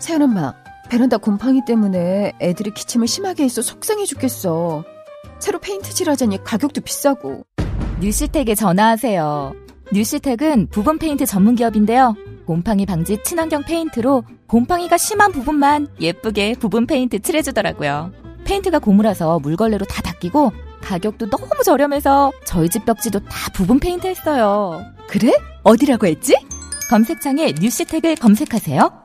세연 엄마, 베란다 곰팡이 때문에 애들이 기침을 심하게 해서 속상해 죽겠어. 새로 페인트 칠하자니 가격도 비싸고. 뉴시텍에 전화하세요. 뉴시텍은 부분 페인트 전문 기업인데요. 곰팡이 방지 친환경 페인트로 곰팡이가 심한 부분만 예쁘게 부분 페인트 칠해주더라고요. 페인트가 고무라서 물걸레로 다 닦이고 가격도 너무 저렴해서 저희 집 벽지도 다 부분 페인트 했어요. 그래? 어디라고 했지? 검색창에 뉴시텍을 검색하세요.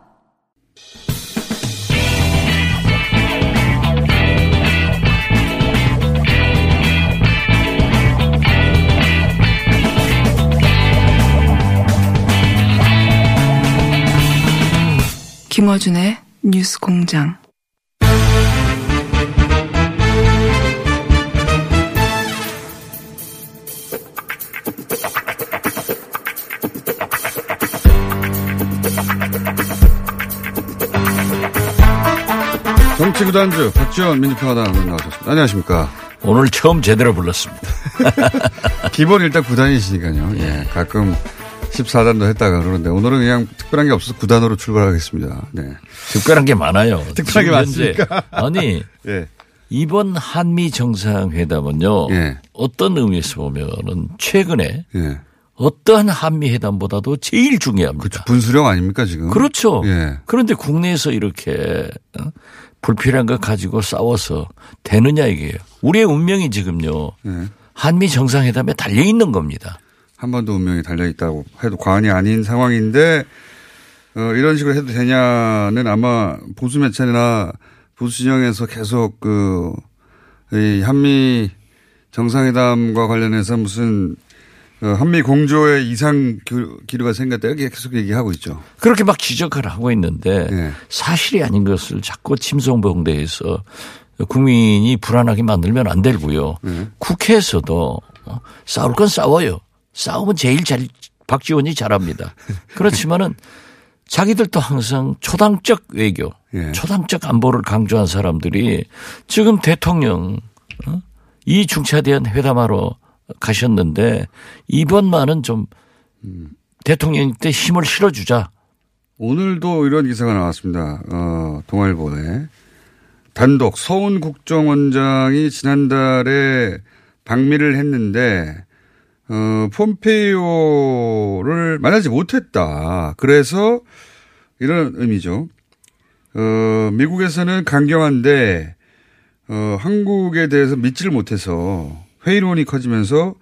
김어준의 뉴스 공장. 정치 구단주 박지원 민주평화당 나오셨습니다. 안녕하십니까. 오늘 처음 제대로 불렀습니다. 기본 일단 구단이시니까요. 예, 가끔 14단도 했다가 그러는데 오늘은 그냥 특별한 게 없어서 구단으로 출발하겠습니다. 네. 특별한 게 많아요. 특별한 게 많습니까? 아니 예. 이번 한미 정상회담은요. 예. 어떤 의미에서 보면은 최근에 예. 어떠한 한미 회담보다도 제일 중요합니다. 분수령 아닙니까 지금? 그렇죠. 예. 그런데 국내에서 이렇게 어? 불필요한 거 가지고 싸워서 되느냐 이게요. 우리의 운명이 지금요. 예. 한미 정상회담에 달려 있는 겁니다. 한 번도 운명이 달려 있다고 해도 과언이 아닌 상황인데 어, 이런 식으로 해도 되냐는 아마 보수 매체나 보수 진영에서 계속 그, 이 한미 정상회담과 관련해서 무슨 어, 한미 공조의 이상 교- 기류가 생겼다 계속 얘기하고 있죠. 그렇게 막 지적을 하고 있는데 예. 사실이 아닌 것을 자꾸 침성봉대해서 국민이 불안하게 만들면 안 되고요. 예. 국회에서도 어, 싸울 건 싸워요. 싸우면 제일 잘 박지원이 잘합니다. 그렇지만은 자기들도 항상 초당적 외교, 예. 초당적 안보를 강조한 사람들이 지금 대통령 어? 이 중차대한 회담하러 가셨는데 이번만은 좀 대통령 때 힘을 실어주자. 오늘도 이런 기사가 나왔습니다. 어, 동아일보에 단독 서훈 국정원장이 지난달에 방미를 했는데 어, 폼페이오를 만나지 못했다. 그래서 이런 의미죠. 어, 미국에서는 강경한데 어, 한국에 대해서 믿지를 못해서 회의론이 커지면서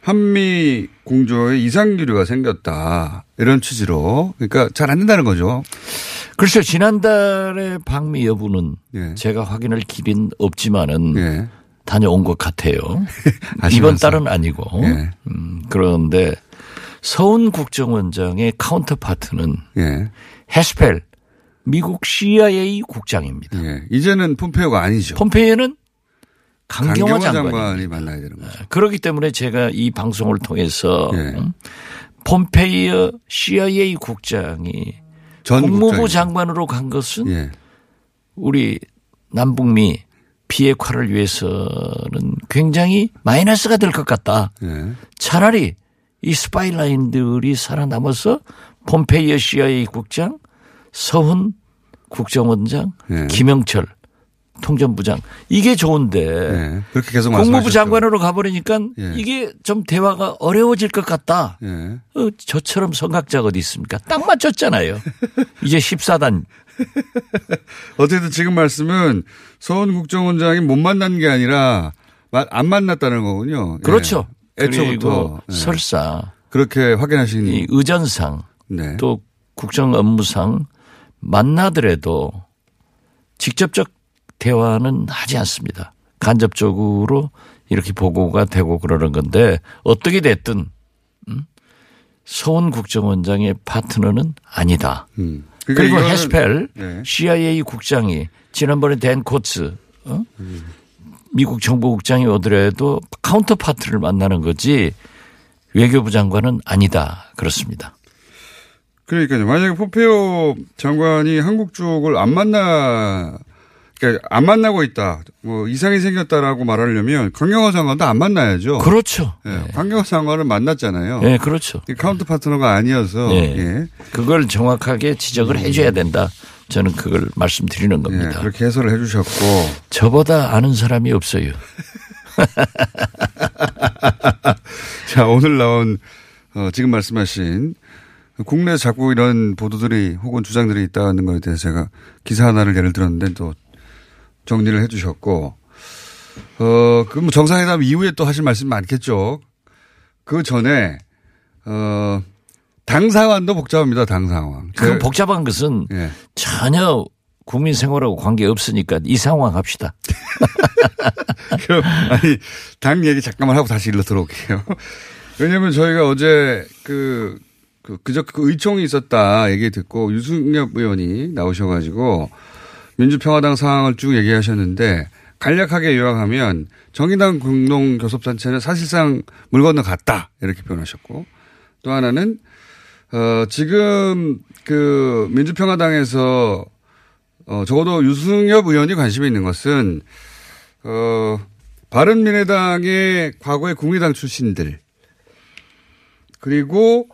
한미 공조에 이상기류가 생겼다. 이런 취지로. 그러니까 잘 안 된다는 거죠. 글쎄요, 지난달에 방미 여부는 예. 제가 확인할 길은 없지만은 예. 다녀온 것 같아요. 이번 달은 아니고. 예. 음, 그런데 서훈 국정원장의 카운터파트는 예. 헤스펠 미국 CIA 국장입니다. 예. 이제는 폼페이오가 아니죠. 폼페이오는 강경화 장관입니다. 장관이 만나야 되는 거죠. 그렇기 때문에 제가 이 방송을 통해서 예. 음, 폼페이오 CIA 국장이 전 국무부 국장이죠. 장관으로 간 것은 예. 우리 남북미 비핵화를 위해서는 굉장히 마이너스가 될 것 같다. 예. 차라리 이 스파이라인들이 살아남아서 폼페이오 CIA 국장, 서훈 국정원장, 예. 김영철 통전부장 이게 좋은데 네. 그렇게 계속 국무부. 장관으로 가버리니까 예. 이게 좀 대화가 어려워질 것 같다. 예. 어, 저처럼 성각자가 어디 있습니까? 딱 맞췄잖아요. 이제 14단 어쨌든 지금 말씀은 서원 국정원장이 못 만난 게 아니라 마- 안 만났다는 거군요. 예. 그렇죠. 애초부터 예. 설사 그렇게 확인하신 이 의전상 네. 또 국정 업무상 만나더라도 직접적 대화는 하지 않습니다. 간접적으로 이렇게 보고가 되고 그러는 건데 어떻게 됐든 음? 서원 국정원장의 파트너는 아니다. 음. 그리고 이거는- 해스펠 네. CIA 국장이 지난번에 댄 코츠 어? 미국 정보국장이 오더라도 counterpart를 만나는 거지 외교부 장관은 아니다 그렇습니다. 그러니까요. 만약에 폼페오 장관이 한국 쪽을 안 만나, 그러니까 안 만나고 있다, 뭐 이상이 생겼다라고 말하려면 강경화 장관도 안 만나야죠. 그렇죠. 예, 강경화 장관은 만났잖아요. 네, 그렇죠. 이 counter partner가 아니어서 예. 예. 그걸 정확하게 지적을 해줘야 된다. 저는 그걸 말씀드리는 예, 겁니다. 그렇게 해설을 해주셨고 저보다 아는 사람이 없어요. 자 오늘 나온 어, 지금 말씀하신 국내에서 자꾸 이런 보도들이 혹은 주장들이 있다는 거에 대해서 제가 기사 하나를 예를 들었는데 또 정리를 해 주셨고 어 그럼 정상회담 이후에 또 하실 말씀 많겠죠. 그 전에 어. 당 상황도 복잡합니다. 당 상황. 그 복잡한 것은 예. 전혀 국민 생활하고 관계 없으니까 이 상황 합시다. 그럼 아니 당 얘기 잠깐만 하고 다시 일로 들어올게요. 왜냐하면 저희가 어제 그, 그 그저 그 의총이 있었다 얘기 듣고 유승엽 의원이 나오셔가지고 민주평화당 상황을 쭉 얘기하셨는데 간략하게 요약하면 정의당 공동교섭단체는 사실상 물 건너 갔다. 이렇게 표현하셨고 또 하나는 어 지금 그 민주평화당에서 어 적어도 유승엽 의원이 관심이 있는 것은 어, 바른미래당의 과거의 국민당 출신들, 그리고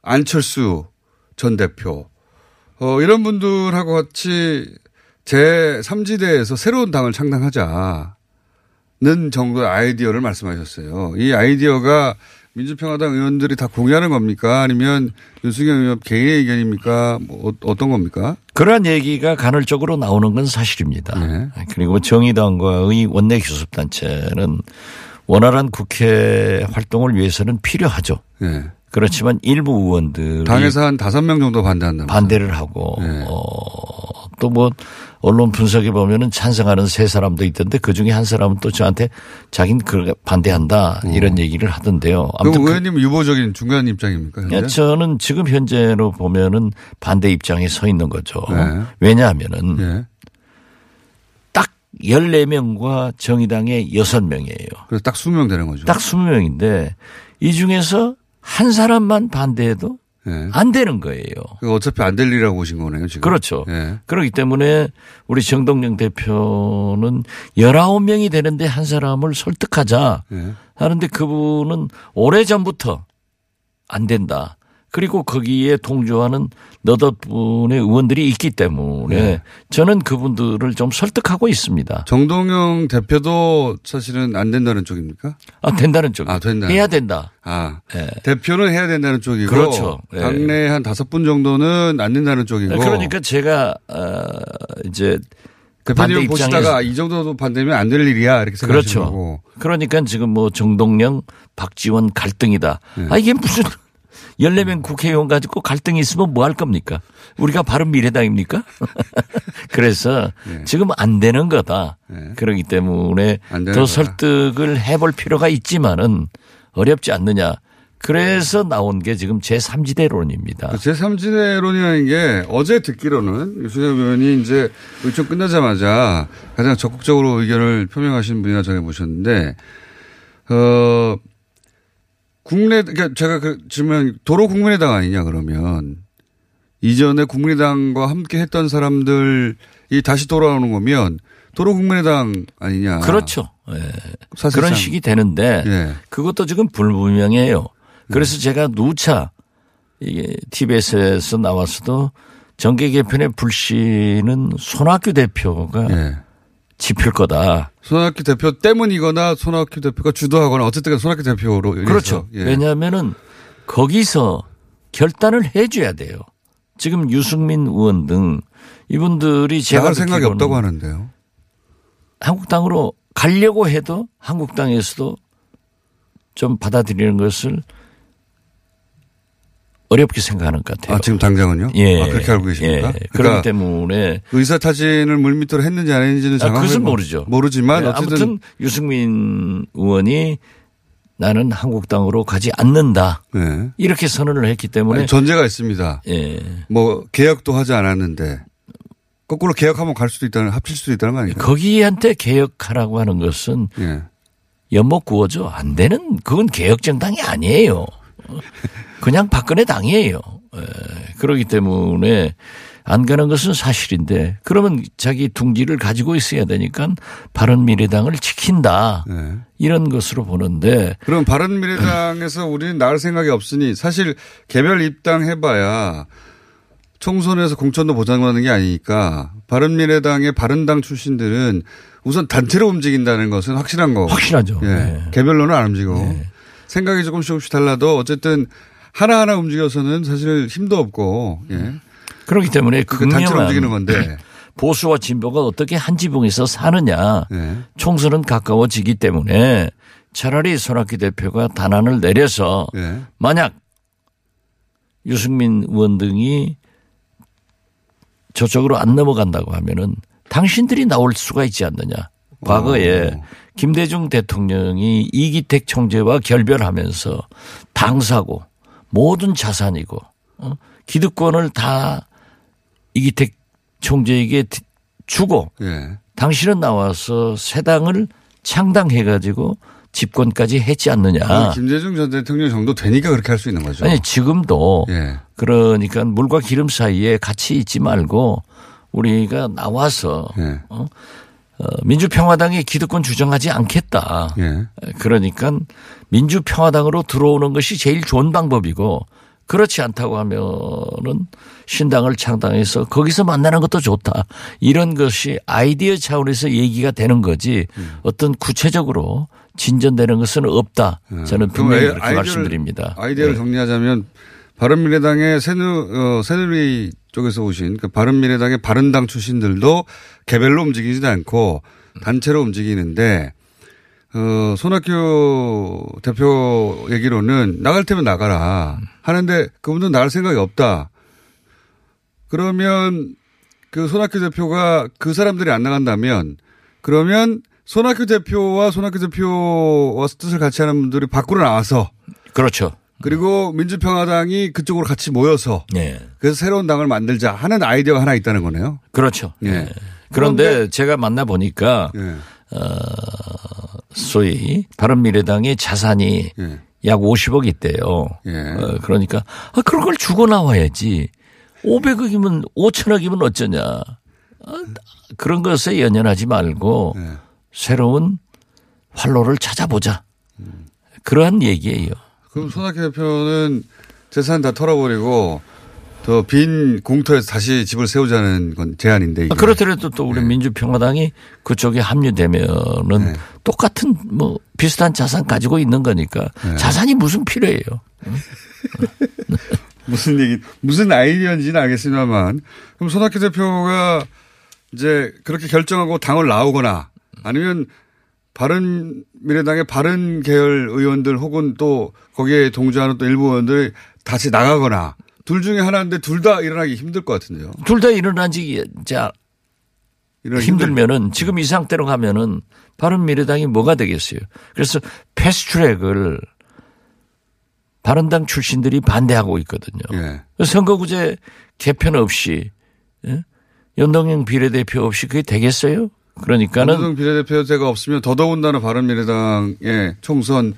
안철수 전 대표, 어, 이런 분들하고 같이 제 3지대에서 새로운 당을 창당하자는 정도의 아이디어를 말씀하셨어요. 이 아이디어가 민주평화당 의원들이 다 공유하는 겁니까? 아니면 윤승현 의원 개인의 의견입니까? 뭐 어- 어떤 겁니까? 그러한 얘기가 간헐적으로 나오는 건 사실입니다. 네. 그리고 정의당과의 원내 교섭단체는 원활한 국회 활동을 위해서는 필요하죠. 네. 그렇지만 일부 의원들이 당에서 한 다섯 명 정도 반대한다. 반대를 하고 네. 어, 또 뭐 언론 분석해 보면은 찬성하는 세 사람도 있던데 그 중에 한 사람은 또 저한테 자기는 그 반대한다 이런 얘기를 하던데요. 아무튼 그- 의원님 유보적인 중간 입장입니까? 현재? 예, 저는 지금 현재로 보면은 반대 입장에 서 있는 거죠. 네. 왜냐하면은 예. 딱 14명과 정의당의 6명이에요. 그래서 딱 20명 되는 거죠. 딱 20명인데 이 중에서 한 사람만 반대해도 예. 안 되는 거예요. 그 어차피 안 될 일이라고 보신 거네요, 지금. 그렇죠. 예. 그렇기 때문에 우리 정동영 대표는 19명이 되는데 한 사람을 설득하자 예. 하는데 그분은 오래 전부터 안 된다. 그리고 거기에 동조하는 너댓 분의 의원들이 있기 때문에 네. 저는 그분들을 좀 설득하고 있습니다. 정동영 대표도 사실은 안 된다는 쪽입니까? 아, 된다는 쪽. 아, 된다. 해야 된다. 아, 예. 대표는 해야 된다는 쪽이고. 그렇죠. 예. 당내 한 다섯 분 정도는 안 된다는 쪽이고. 그러니까 제가 어 이제 대표님 반대 보시다가 이 정도도 반대면 안 될 일이야 이렇게 생각하시는 그렇죠. 거고. 그러니까 지금 뭐 정동영, 박지원 갈등이다. 네. 아 이게 무슨 14명 국회의원 가지고 갈등이 있으면 뭐 할 겁니까? 우리가 바른 미래당입니까? 그래서 네. 지금 안 되는 거다. 네. 그러기 때문에 더 거다. 설득을 해볼 필요가 있지만은 어렵지 않느냐. 그래서 나온 게 지금 제3지대론입니다. 그 제3지대론이라는 게 어제 듣기로는 유승엽 의원이 이제 의총 끝나자마자 가장 적극적으로 의견을 표명하신 분이나 전해 보셨는데, 어, 국내, 그러니까 제가 그 질문, 도로 국민의당 아니냐 그러면 이전에 국민의당과 함께 했던 사람들이 다시 돌아오는 거면 도로 국민의당 아니냐. 그렇죠. 예. 사실상. 그런 식이 되는데 예. 그것도 지금 불분명해요. 그래서 네. 제가 누차 이게 TBS에서 나왔어도 정계 개편의 불씨는 손학규 대표가 예. 짚힐 거다. 손학규 대표 때문이거나 손학규 대표가 주도하거나 어쨌든 손학규 대표로. 그렇죠. 예. 왜냐하면은 거기서 결단을 해줘야 돼요. 지금 유승민 의원 등 이분들이 제가 생각이 없다고 하는데요. 한국당으로 가려고 해도 한국당에서도 좀 받아들이는 것을 어렵게 생각하는 것 같아요. 아, 지금 당장은요? 예. 아, 그렇게 알고 계십니까? 예. 그렇기 때문에 의사 타진을 물밑으로 했는지 안 했는지는 아, 그것은 모- 모르죠. 모르지만 예, 어쨌든 아무튼 유승민 의원이 나는 한국당으로 가지 않는다. 예. 이렇게 선언을 했기 때문에 아니, 전제가 있습니다. 예. 뭐 개혁도 하지 않았는데 거꾸로 개혁하면 갈 수도 있다는 합칠 수도 있다는 거 아니에요? 거기한테 개혁하라고 하는 것은 예. 연못 구워져 안 되는 그건 개혁 정당이 아니에요. 그냥 박근혜 당이에요. 예. 그렇기 때문에 안 가는 것은 사실인데 그러면 자기 둥지를 가지고 있어야 되니까 바른미래당을 지킨다 예. 이런 것으로 보는데 그럼 바른미래당에서 우리는 나갈 생각이 없으니 사실 개별 입당해봐야 총선에서 공천도 보장받는 게 아니니까 바른미래당의 바른당 출신들은 우선 단체로 움직인다는 것은 확실한 거고. 확실하죠. 예. 네. 개별로는 안 움직이고. 생각이 조금씩 조금씩 달라도 어쨌든 하나하나 움직여서는 사실 힘도 없고. 예. 그렇기 때문에 그 단체로 움직이는 건데. 보수와 진보가 어떻게 한 지붕에서 사느냐 예. 총선은 가까워지기 때문에 차라리 손학규 대표가 단안을 내려서 예. 만약 유승민 의원 등이 저쪽으로 안 넘어간다고 하면은 당신들이 나올 수가 있지 않느냐. 과거에 오. 김대중 대통령이 이기택 총재와 결별하면서 당사고 모든 자산이고 어? 기득권을 다 이기택 총재에게 주고 예. 당신은 나와서 새 당을 창당해 가지고 집권까지 했지 않느냐. 아, 김대중 전 대통령 정도 되니까 그렇게 할 수 있는 거죠. 아니 지금도 예. 그러니까 물과 기름 사이에 같이 있지 말고 우리가 나와서 예. 어? 어, 민주평화당의 기득권 주장하지 않겠다. 예. 그러니까 민주평화당으로 들어오는 것이 제일 좋은 방법이고 그렇지 않다고 하면은 신당을 창당해서 거기서 만나는 것도 좋다. 이런 것이 아이디어 차원에서 얘기가 되는 거지 어떤 구체적으로 진전되는 것은 없다. 저는 음. 그럼 분명히 아이- 그렇게 아이디어를- 말씀드립니다. 아이디어를 네. 정리하자면 바른미래당의 새누, 어, 새누리 쪽에서 오신 그 바른미래당의 바른당 출신들도 개별로 움직이지도 않고 단체로 움직이는데 어, 손학규 대표 얘기로는 나갈 테면 나가라 하는데 그분은 나갈 생각이 없다. 그러면 그 손학규 대표가 그 사람들이 안 나간다면 그러면 손학규 대표와 손학규 대표와 뜻을 같이 하는 분들이 밖으로 나와서 그렇죠. 그리고 민주평화당이 그쪽으로 같이 모여서 네. 그래서 새로운 당을 만들자 하는 아이디어가 하나 있다는 거네요. 그렇죠. 예. 네. 그런데 제가 만나 보니까 예. 어, 소위 바른미래당의 자산이 예. 약 50억 있대요. 예. 어, 그러니까 아, 그런 걸 주고 나와야지. 500억이면 5천억이면 어쩌냐. 아, 그런 것에 연연하지 말고 예. 새로운 활로를 찾아보자. 그러한 얘기예요. 그럼 손학규 대표는 재산 다 털어버리고 더 빈 공터에서 다시 집을 세우자는 건 제안인데 이게. 아, 그렇더라도 또 네. 우리 민주평화당이 그쪽에 합류되면은 똑같은 뭐 비슷한 자산 가지고 있는 거니까 네. 자산이 무슨 필요해요. 무슨 얘기, 무슨 아이디어인지는 알겠습니다만 그럼 손학규 대표가 이제 그렇게 결정하고 당을 나오거나 아니면 바른 미래당의 바른 계열 의원들 혹은 또 거기에 동조하는 또 일부 의원들이 다시 나가거나 둘 중에 하나인데 둘 다 일어나기 힘들 것 같은데요. 둘 다 일어난 지 자, 힘들면은 지금 이 상태로 가면은 바른 미래당이 뭐가 되겠어요. 그래서 패스트트랙을 바른당 출신들이 반대하고 있거든요. 예. 선거구제 개편 없이 예? 연동형 비례대표 없이 그게 되겠어요? 그러니까는 한동훈 비례대표제가 없으면 더더군다나 바른미래당의 총선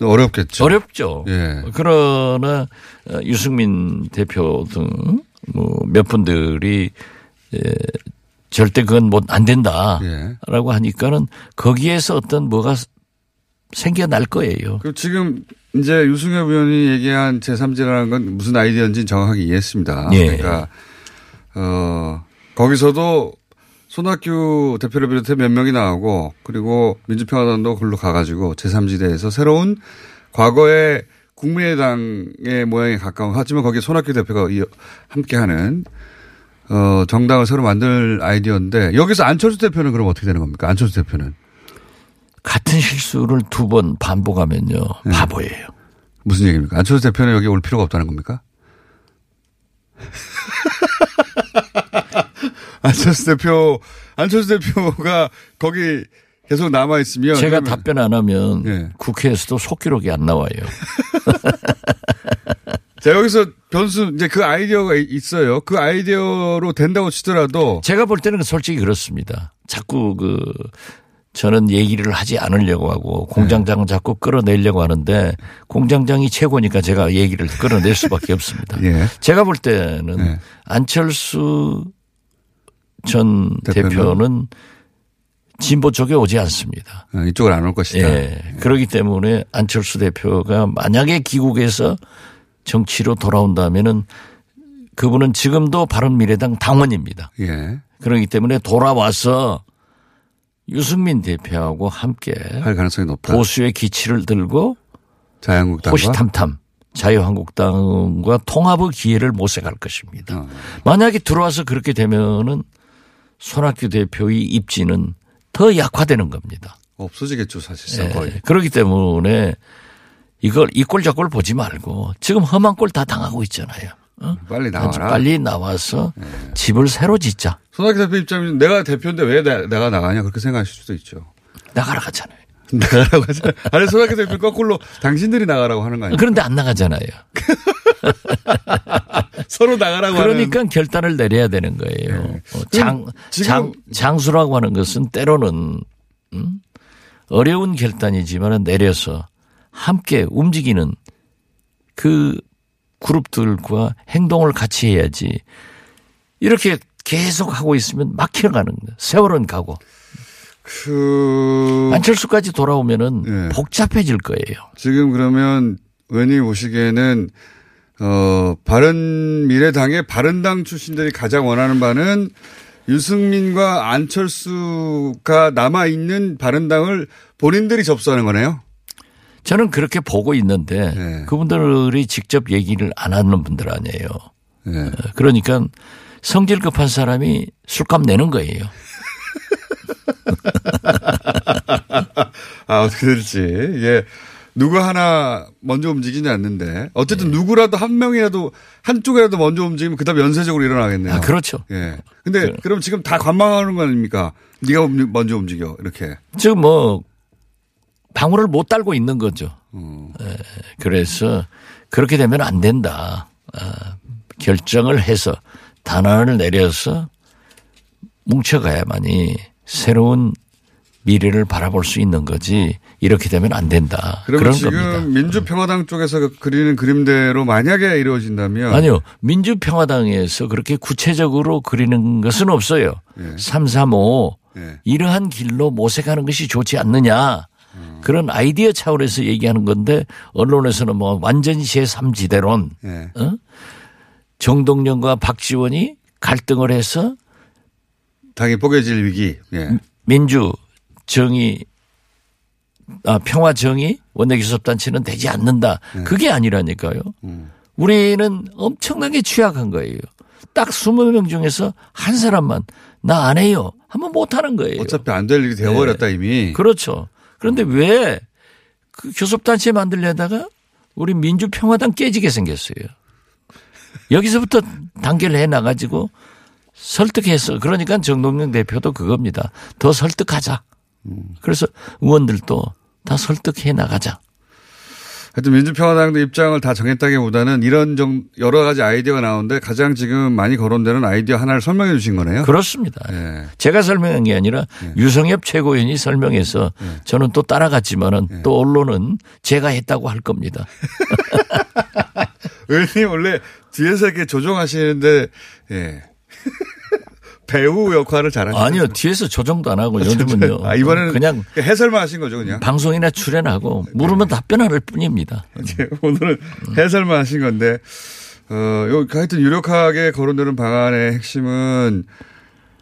어렵겠죠. 어렵죠. 예. 그러나 어, 유승민 대표 등뭐몇 분들이 에, 절대 그건 못 안 된다라고 예. 하니까는 거기에서 어떤 뭐가 생겨날 거예요. 그 지금 이제 유승엽 의원이 얘기한 제3지라는 건 무슨 아이디어인지 정확하게 이해했습니다. 예. 그러니까 어 거기서도 손학규 대표를 비롯해 몇 명이 나오고 그리고 민주평화당도 글로 가가지고 제3지대에서 새로운 과거의 국민의당의 모양에 가까운 하지만 거기에 손학규 대표가 함께하는 어 정당을 새로 만들 아이디어인데 여기서 안철수 대표는 그럼 어떻게 되는 겁니까? 안철수 대표는 같은 실수를 두 번 반복하면요 네. 바보예요. 무슨 얘기입니까? 안철수 대표는 여기 올 필요가 없다는 겁니까? 안철수 대표, 안철수 대표가 거기 계속 남아 있으면 제가 답변 안 하면 네. 국회에서도 속기록이 안 나와요. 자, 여기서 변수, 이제 그 아이디어가 있어요. 그 아이디어로 된다고 치더라도. 제가 볼 때는 솔직히 그렇습니다. 자꾸 그, 저는 얘기를 하지 않으려고 하고 공장장 자꾸 끌어내려고 하는데 공장장이 최고니까 제가 얘기를 끌어낼 수밖에 없습니다. 예. 제가 볼 때는 예. 안철수 전 대표는, 대표는 진보 쪽에 오지 않습니다. 어, 이쪽을 안 올 것이다. 예. 그렇기 때문에 안철수 대표가 만약에 귀국해서 정치로 돌아온다면은 그분은 지금도 바른미래당 당원입니다. 예. 그렇기 때문에 돌아와서 유승민 대표하고 함께 할 가능성이 높다. 보수의 기치를 들고 자유한국당과 호시탐탐 자유한국당과 통합의 기회를 모색할 것입니다. 어. 만약에 들어와서 그렇게 되면은 손학규 대표의 입지는 더 약화되는 겁니다. 없어지겠죠 사실상 네. 거의. 그렇기 때문에 이걸 이 꼴 저꼴 보지 말고 지금 험한 꼴 다 당하고 있잖아요. 어? 빨리 나와라. 빨리 나와서 네. 집을 새로 짓자. 손학규 대표 입장에서 내가 대표인데 왜 내가 나가냐 그렇게 생각하실 수도 있죠. 나가라 가잖아요. 나가라고 하잖아요. 아니 손학규 대표 거꾸로 당신들이 나가라고 하는 거 아니에요? 그런데 안 나가잖아요. 서로 나가라고 그러니까 하는. 결단을 내려야 되는 거예요. 네. 어, 장, 장, 장수라고 하는 것은 때로는 음? 어려운 결단이지만 내려서 함께 움직이는 그 그룹들과 행동을 같이 해야지 이렇게 계속 하고 있으면 막혀가는 거예요. 세월은 가고. 그 안철수까지 돌아오면은 네. 복잡해질 거예요. 지금 그러면 의원님 보시기에는 어 바른 미래당의 바른당 출신들이 가장 원하는 바는 유승민과 안철수가 남아 있는 바른당을 본인들이 접수하는 거네요. 저는 그렇게 보고 있는데 네. 그분들이 직접 얘기를 안 하는 분들 아니에요. 네. 어, 그러니까 성질 급한 사람이 술값 내는 거예요. 아, 어떻게 될지. 예. 누구 하나 먼저 움직이지 않는데 어쨌든 네. 누구라도 한 명이라도 한쪽이라도 먼저 움직이면 그다음 연쇄적으로 일어나겠네요. 아, 그렇죠. 예. 근데 그, 럼 지금 다 관망하는 거 아닙니까? 네가 먼저 움직여 이렇게. 지금 뭐 방울을 못 달고 있는 거죠. 음. 예. 그래서 그렇게 되면 안 된다. 아, 결정을 해서 단안을 내려서 뭉쳐가야만이 새로운 미래를 바라볼 수 있는 거지 이렇게 되면 안 된다. 그런 지금 겁니다. 민주평화당 쪽에서 그리는 그림대로 만약에 이루어진다면 아니요. 민주평화당에서 그렇게 구체적으로 그리는 것은 없어요. 네. 335 네. 이러한 길로 모색하는 것이 좋지 않느냐. 음. 그런 아이디어 차원에서 얘기하는 건데 언론에서는 뭐 완전히 제3지대론 네. 어? 정동영과 박지원이 갈등을 해서 당이 뽀개질 위기. 예. 민주 정의 아, 평화 정의 원내교섭단체는 되지 않는다. 네. 그게 아니라니까요. 음. 우리는 엄청나게 취약한 거예요. 딱 20명 중에서 한 사람만 나 안 해요. 하면 못 하는 거예요. 어차피 안 될 일이 되어버렸다 네. 이미. 그렇죠. 그런데 왜그 교섭단체 만들려다가 우리 민주평화당 깨지게 생겼어요. 여기서부터 단계를 해 나가지고 설득해서 그러니까 정동영 대표도 그겁니다. 더 설득하자. 그래서 의원들도 다 설득해 나가자. 하여튼 민주평화당도 입장을 다 정했다기보다는 이런 정 여러 가지 아이디어가 나오는데 가장 지금 많이 거론되는 아이디어 하나를 설명해 주신 거네요. 그렇습니다. 네. 제가 설명한 게 아니라 네. 유성엽 최고위원이 설명해서 네. 저는 또 따라갔지만은 또 언론은 제가 했다고 할 겁니다. 의원님 원래 뒤에서 이렇게 조종하시는데 예. 배우 역할을 잘하시죠. 아니요. 뒤에서 조정도 안 하고 요즘은요. 아, 이번에는 그냥 해설만 하신 거죠, 그냥. 방송이나 출연하고 물으면 네. 답변할 뿐입니다. 네, 오늘은 해설만 하신 건데 어, 요 하여튼 유력하게 거론되는 방안의 핵심은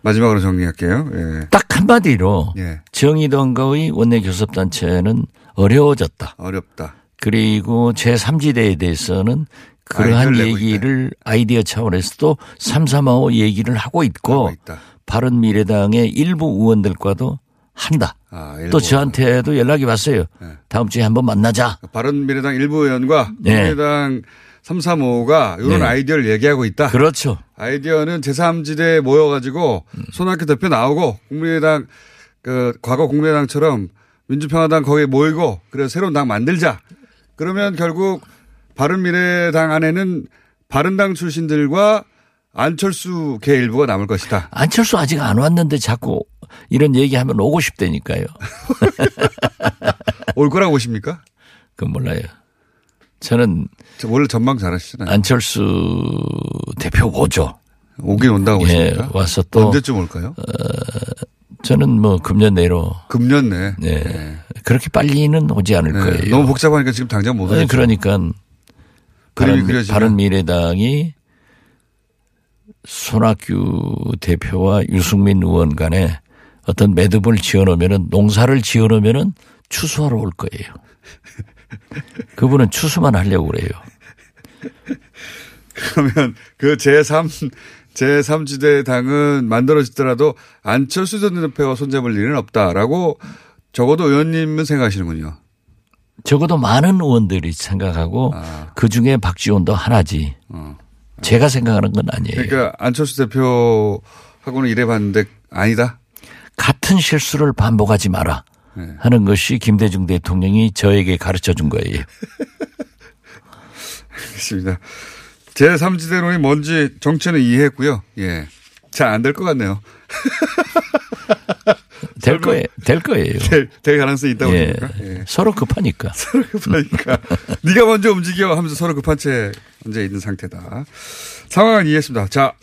마지막으로 정리할게요. 예. 딱 한마디로 예. 정의당과의 원내 교섭단체는 어려워졌다. 어렵다. 그리고 제3지대에 대해서는 그러한 얘기를 아이디어 차원에서도 삼삼오오 얘기를 하고 있고 하고 있다. 바른 미래당의 일부 의원들과도 한다. 아, 또 저한테도 연락이 왔어요. 네. 다음 주에 한번 만나자. 바른 미래당 일부 의원과 네. 국민의당 335가 이런 네. 아이디어를 얘기하고 있다. 그렇죠. 아이디어는 제3지대에 모여가지고 손학규 대표 나오고 국민의당 그 과거 국민의당처럼 민주평화당 거기에 모이고 그래서 새로운 당 만들자. 그러면 결국 바른미래당 안에는 바른당 출신들과 안철수 계 일부가 남을 것이다. 안철수 아직 안 왔는데 자꾸 이런 얘기하면 오고 싶다니까요. 올 거라고 보십니까? 그건 몰라요. 저는 저 원래 전망 잘하시잖아요. 안철수 대표 오죠. 오긴 온다고 예, 보십니까? 와서 또 언제쯤 올까요? 저는 뭐 금년 내로 금년 내. 네. 그렇게 빨리는 오지 않을 네. 거예요. 너무 복잡하니까 지금 당장 못 아니, 오겠죠. 그러니까 바른. 바른 미래당이 손학규 대표와 유승민 의원 간에 어떤 매듭을 지어놓으면은 농사를 지어놓으면은 추수하러 올 거예요. 그분은 추수만 하려고 그래요. 그러면 그 제3 제3지대 당은 만들어지더라도 안철수 전 대표가 손잡을 일은 없다라고 적어도 의원님은 생각하시는군요. 적어도 많은 의원들이 생각하고 아. 그 중에 박지원도 하나지. 어. 제가 생각하는 건 아니에요. 그러니까 안철수 대표하고는 일해봤는데 아니다. 같은 실수를 반복하지 마라 네. 하는 것이 김대중 대통령이 저에게 가르쳐 준 거예요. 알겠습니다. 제3지대론이 뭔지 정체는 이해했고요. 예. 잘 안 될 것 같네요. 될 거예요. 될 거예요. 될, 될 가능성이 있다고 예. 보니까. 예. 서로 급하니까. 서로 급하니까. 네가 먼저 움직여 하면서 서로 급한 채 앉아 있는 상태다. 상황은 이해했습니다. 자,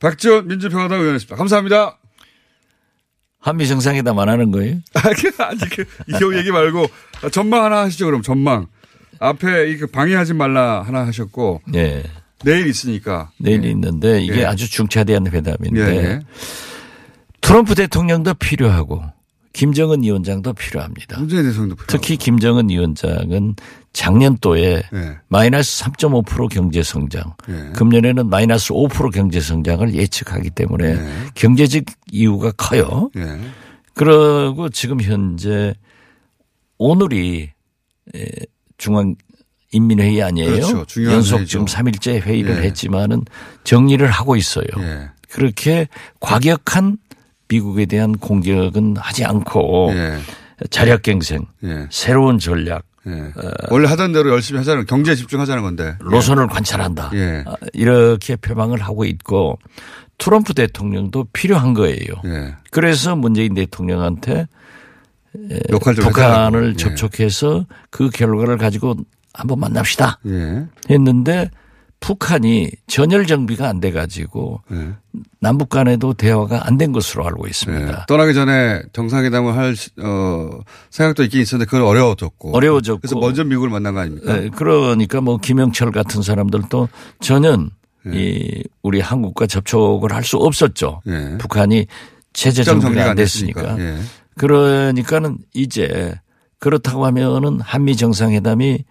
박지원 민주평화당 의원이었습니다. 감사합니다. 한미 정상회담 안 하는 거예요? 아니, 그, 이 얘기 말고 전망 하나 하시죠, 그럼 전망. 앞에 이거 방해하지 말라 하나 하셨고 예. 내일 있으니까. 내일 있는데 이게 예. 아주 중차대한 회담인데 예, 예. 트럼프 대통령도 필요하고 김정은 위원장도 필요합니다. 문재인 대통령도 필요하고. 특히 김정은 위원장은 작년도에 예. 마이너스 3.5% 경제 성장, 예. 금년에는 마이너스 5% 경제 성장을 예측하기 때문에 예. 경제적 이유가 커요. 예. 그리고 지금 현재 오늘이 에, 중앙 인민회의 아니에요. 그렇죠. 연속 회의죠. 지금 3일째 회의를 예. 했지만은 정리를 하고 있어요. 예. 그렇게 과격한 미국에 대한 공격은 하지 않고 예. 자력갱생, 예. 새로운 전략, 예. 원래 하던 대로 열심히 하자는 경제에 집중하자는 건데. 노선을 관찰한다. 예. 아, 이렇게 표방을 하고 있고 트럼프 대통령도 필요한 거예요. 예. 그래서 문재인 대통령한테 북한을. 예. 접촉해서 그 결과를 가지고 한번 만납시다 예. 했는데 북한이 전열 정비가 안 돼 가지고 예. 남북 간에도 대화가 안 된 것으로 알고 예. 있습니다. 떠나기 전에 정상회담을 할, 시- 어, 생각도 있긴 있었는데 그건 어려워졌고. 어려워졌고 그래서 먼저 미국을 만난 거 아닙니까? 예, 그러니까 뭐 김영철 같은 사람들도 전혀 예. 이 우리 한국과 접촉을 할 수 없었죠. 예. 북한이 체제 정비가 안안 됐으니까. 예. 그러니까는 이제 그렇다고 하면은 한미 정상회담이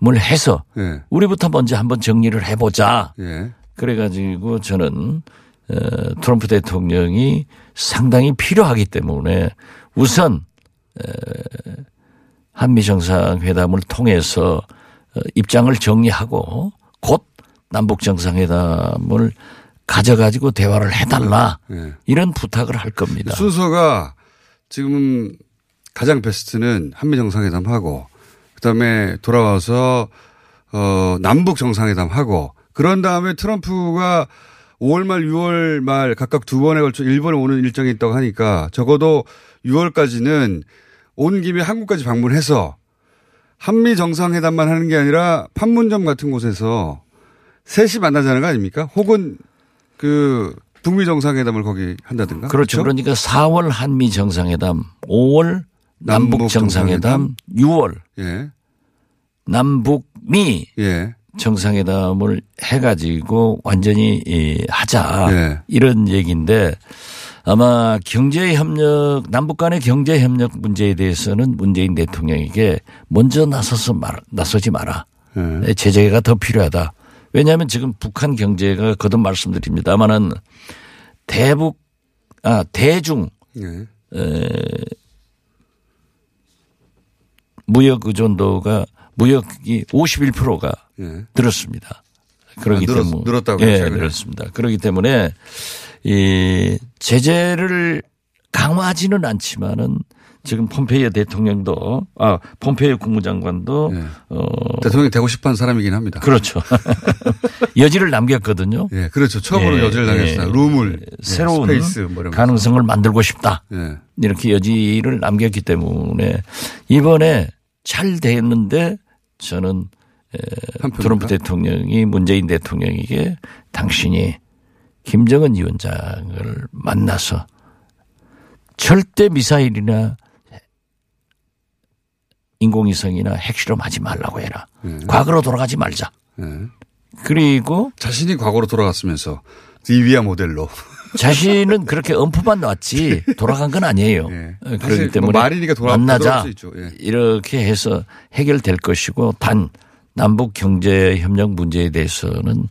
뭘 해서 예. 우리부터 먼저 한번 정리를 해보자. 예. 그래가지고 저는 어, 트럼프 대통령이 상당히 필요하기 때문에 우선 에, 한미 정상회담을 통해서 어, 입장을 정리하고 곧 남북 정상회담을 가져가지고 대화를 해달라 예. 이런 부탁을 할 겁니다. 순서가 지금 가장 베스트는 한미 정상회담 하고 그다음에 돌아와서 어 남북 정상회담 하고 그런 다음에 트럼프가 5월 말 6월 말 각각 두 번에 걸쳐 일본에 오는 일정이 있다고 하니까 적어도 6월까지는 온 김에 한국까지 방문해서 한미 정상회담만 하는 게 아니라 판문점 같은 곳에서 셋이 만나자는 거 아닙니까? 혹은 그 북미 정상회담을 거기 한다든가. 그렇죠. 그러니까 4월 한미 정상회담, 5월 남북 정상회담, 6월 예. 남북미 예. 정상회담을 해가지고 완전히 이 하자 네. 이런 얘기인데 아마 경제 협력 남북 간의 경제 협력 문제에 대해서는 문재인 대통령에게 먼저 나서서 말 나서지 마라. 네. 제재가 더 필요하다. 왜냐하면 지금 북한 경제가 거듭 말씀드립니다만은 대북 아 대중 네. 에, 무역 의존도가 무역이 51%가 네. 늘었습니다. 그렇기 아, 늘었- 때문에 늘었 다고요, 예, 최근에? 늘었습니다. 그렇기 때문에 이 제재를 강화하지는 않지만은 지금 폼페이오 대통령도 아 폼페이오 국무장관도 네. 어 대통령이 되고 싶어 한 사람이긴 합니다. 그렇죠. 여지를 남겼거든요. 예, 그렇죠. 처음으로 예, 여지를. 예. room을. 예, 새로운 space 뭐. 가능성을 만들고 싶다. 예. 이렇게 여지를 남겼기 때문에 이번에 잘 됐는데 저는? 트럼프 대통령이 문재인 대통령에게 당신이 김정은 위원장을 만나서 절대 미사일이나 인공위성이나 핵실험하지 말라고 해라. 네. 과거로 돌아가지 말자. 예. 그리고 자신이 과거로 돌아갔으면서 리비아 모델로. 자신은 그렇게 엄포만 놨지 돌아간 건 아니에요. 예. 그렇기 뭐 때문에 말이니까 돌아- 만나자. 예. 이렇게 해서 해결될 것이고 단 남북 경제 협력 문제에 대해서는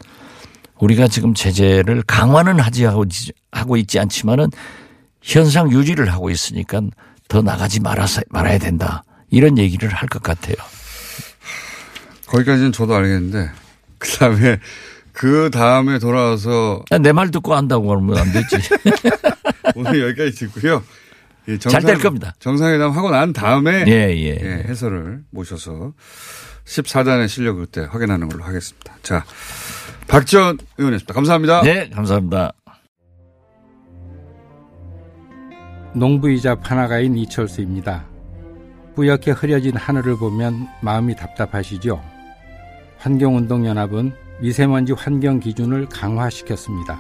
우리가 지금 제재를 강화는 하지 하고 있지 않지만은 현상 유지를 하고 있으니까 더 나가지 말아서 말아야 된다 이런 얘기를 할 것 같아요. 거기까지는 저도 알겠는데 그 다음에 그 다음에 돌아와서 내 말 듣고 한다고 하면 안 되지. 오늘 여기까지 듣고요. 이 잘될 겁니다. 정상회담 하고 난 다음에 예, 예. 예, 해설을 모셔서 14단의 실력을 그때 확인하는 걸로 하겠습니다. 자, 박지원 의원이었습니다. 감사합니다. 네, 감사합니다. 농부이자 판화가인 이철수입니다. 뿌옇게 흐려진 하늘을 보면 마음이 답답하시죠? 환경운동연합은 미세먼지 환경 기준을 강화시켰습니다.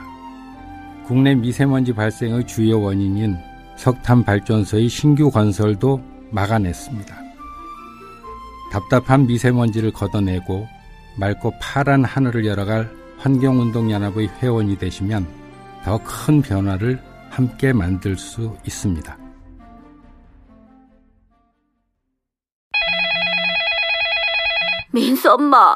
국내 미세먼지 발생의 주요 원인인 석탄 발전소의 신규 건설도 막아냈습니다. 답답한 미세먼지를 걷어내고 맑고 파란 하늘을 열어갈 환경운동연합의 회원이 되시면 더 큰 변화를 함께 만들 수 있습니다. 민수 엄마,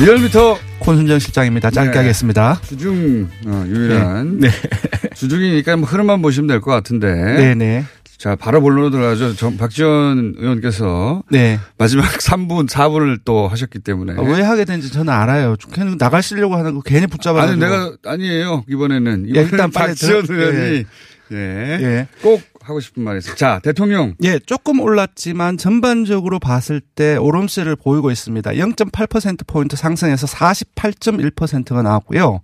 리얼미터 콘순정 실장입니다. 짧게 네. 하겠습니다. 주중 어, 유일한 네. 주중이니까 뭐 흐름만 보시면 될 것 같은데. 네네. 자, 바로 본론으로 들어가죠. 정- 박지원 의원께서 네. 마지막 3분, 4분을 또 하셨기 때문에. 아, 왜 하게 된지 저는 알아요. 그냥 나가시려고 하는 거 괜히 붙잡아. 아니, 내가 아니에요. 이번에는. 야, 이번에는 일단 빨리 박지원 들어- 의원이 예. 예. 꼭 하고 싶은 말이 있어요. 자, 대통령. 예, 조금 올랐지만 전반적으로 봤을 때 오름세를 보이고 있습니다. 0.8%포인트 상승해서 48.1%가 나왔고요.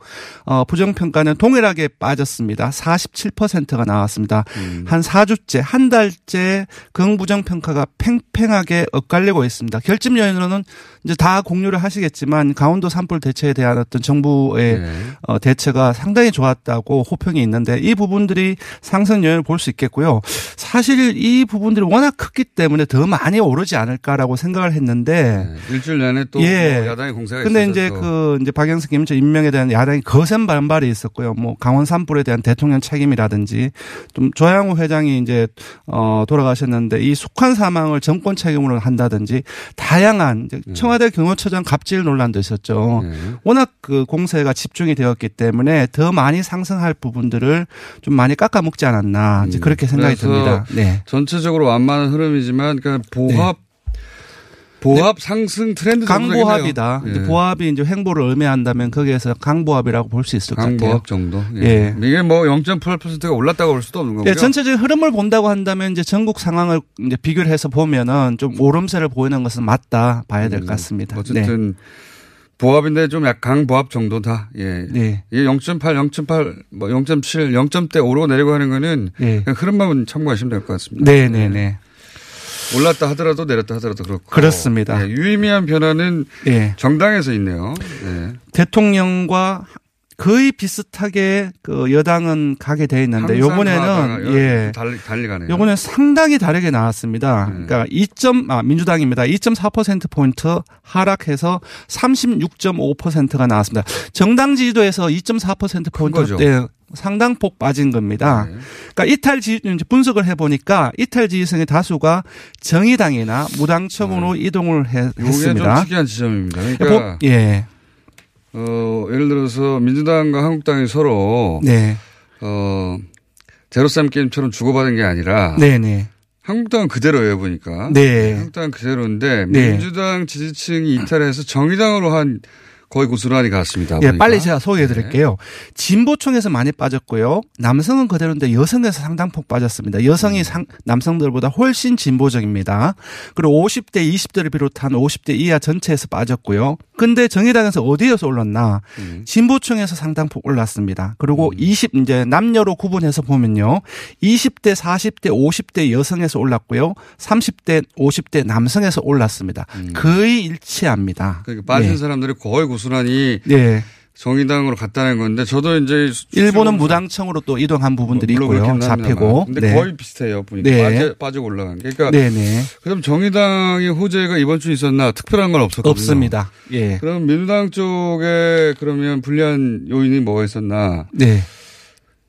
어, 부정평가는 동일하게 빠졌습니다. 47%가 나왔습니다. 한 4주째, 한 달째 긍부정평가가 팽팽하게 엇갈리고 있습니다. 결집 요인으로는 이제 다 공유를 하시겠지만 강원도 산불 대처에 대한 어떤 정부의 어, 대처가 상당히 좋았다고 호평이 있는데 이 부분들이 상승 요인을 볼 수 있겠고요. 있는데요. 사실 이 부분들이 워낙 크기 때문에 더 많이 오르지 않을까라고 생각을 했는데 네, 일주일 내내 또 예. 뭐 야당의 공세가 근데 이제 또. 그 이제 박영석 김인철 임명에 대한 야당이 거센 반발이 있었고요. 뭐 강원 산불에 대한 대통령 책임이라든지 좀 조양호 회장이 이제 어 돌아가셨는데 이 숙한 사망을 정권 책임으로 한다든지 다양한 음. 청와대 경호처장 갑질 논란도 있었죠. 네. 워낙 그 공세가 집중이 되었기 때문에 더 많이 상승할 부분들을 좀 많이 깎아 먹지 않았나 이제 그렇게 생각 이 음. 그래서 듭니다. 네. 전체적으로 완만한 흐름이지만 그러니까 보합 보합 상승 트렌드. 강보합이다. 예. 보합이 이제 횡보를 의미한다면 거기에서 강보합이라고 볼 수 있을 것 같아요. 강보합 정도. 예. 예. 이게 뭐 0.8%가 올랐다고 볼 수도 없는 거고요. 예, 전체적인 흐름을 본다고 한다면 이제 전국 상황을 이제 비교를 해서 보면은 좀 오름세를 보이는 것은 맞다 봐야 될것 같습니다. 음, 어쨌든 보합인데 좀 약 강보합 정도다. 예. 네. 이게 0.8, 0.8, 뭐 0.7, 0점대 오르고 내리고 하는 거는 예. 그냥 흐름만 참고하시면 될 것 같습니다. 네, 네, 네. 올랐다 하더라도 내렸다 하더라도 그렇고. 그렇습니다. 예, 유의미한 변화는 예. 정당에서 있네요. 예. 대통령과 거의 비슷하게 그 여당은 가게 돼 있는데 요번에는 예. 달리, 달리 가네요. 요번에 상당히 다르게 나왔습니다. 그러니까 2점 아 민주당입니다. 2.4% 포인트 하락해서 36.5%가 나왔습니다. 정당 지지도에서 2.4% 포인트. 네, 상당폭 빠진 겁니다. 그러니까 이탈 지 분석을 해 보니까 이탈 지지층의 다수가 정의당이나 무당층으로 이동을 해, 이게 좀 했습니다. 특이한 지점입니다. 그러니까 보- 예. 어, 예를 들어서 민주당과 한국당이 서로 네. 어, 제로쌈 게임처럼 주고받은 게 아니라 네, 네. 한국당은 그대로예요 보니까. 네. 한국당은 그대로인데 네. 민주당 지지층이 이탈해서 정의당으로 한 거의 고스란히 갔습니다. 예, 보니까. 빨리 제가 소개해 드릴게요. 진보층에서 많이 빠졌고요. 남성은 그대로인데 여성에서 상당폭 빠졌습니다. 여성이 상, 남성들보다 훨씬 진보적입니다. 그리고 50대, 20대를 비롯한 50대 이하 전체에서 빠졌고요. 근데 정의당에서 어디에서 올랐나? 진보층에서 상당폭 올랐습니다. 그리고 20, 이제 남녀로 구분해서 보면요. 20대, 40대, 50대 여성에서 올랐고요. 30대, 50대 남성에서 올랐습니다. 거의 일치합니다. 그러니까 빠진 네. 사람들이 거의 고스 란히 네. 정의당으로 갔다는 건데 저도 이제 일본은 무당청으로 또 이동한 부분들이 있고요. 잡히고. 근데 네. 거의 비슷해요. 보니까 네. 빠져, 빠지고 올라간 게. 그러니까 네네. 그럼 정의당의 호재가 이번 주에 있었나 특별한 건 없었거든요. 없습니다. 예. 그럼 민주당 쪽에 그러면 불리한 요인이 뭐가 있었나? 네.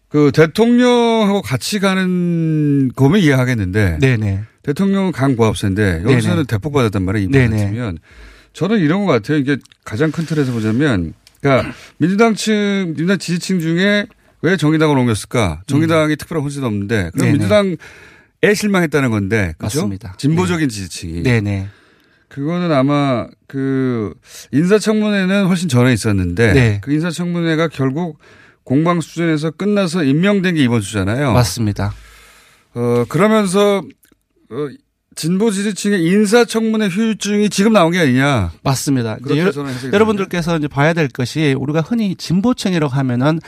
그 대통령하고 같이 가는 거면 이해하겠는데 네네. 대통령은 강보합세인데 여기서는 네네. 대폭 받았단 말이에요. 이번 같으면 저는 이런 것 같아요. 이게 가장 큰 틀에서 보자면 그러니까 민주당 층 민주당 지지층 중에 왜 정의당을 옮겼을까? 정의당이 특별한 혼세도 없는데 그럼 음. 네네. 민주당에 실망했다는 건데 그렇죠? 맞습니다. 진보적인 지지층이 네네. 그거는 아마 그 인사청문회는 훨씬 전에 있었는데 네. 그 인사청문회가 결국 공방 수준에서 끝나서 임명된 게 이번 주잖아요. 맞습니다. 어 그러면서 어, 진보 지지층의 인사청문회 휴유증이 지금 나온 게 아니냐. 맞습니다. 이제 여러, 여러분들께서 이제 봐야 될 것이 우리가 흔히 진보층이라고 하면은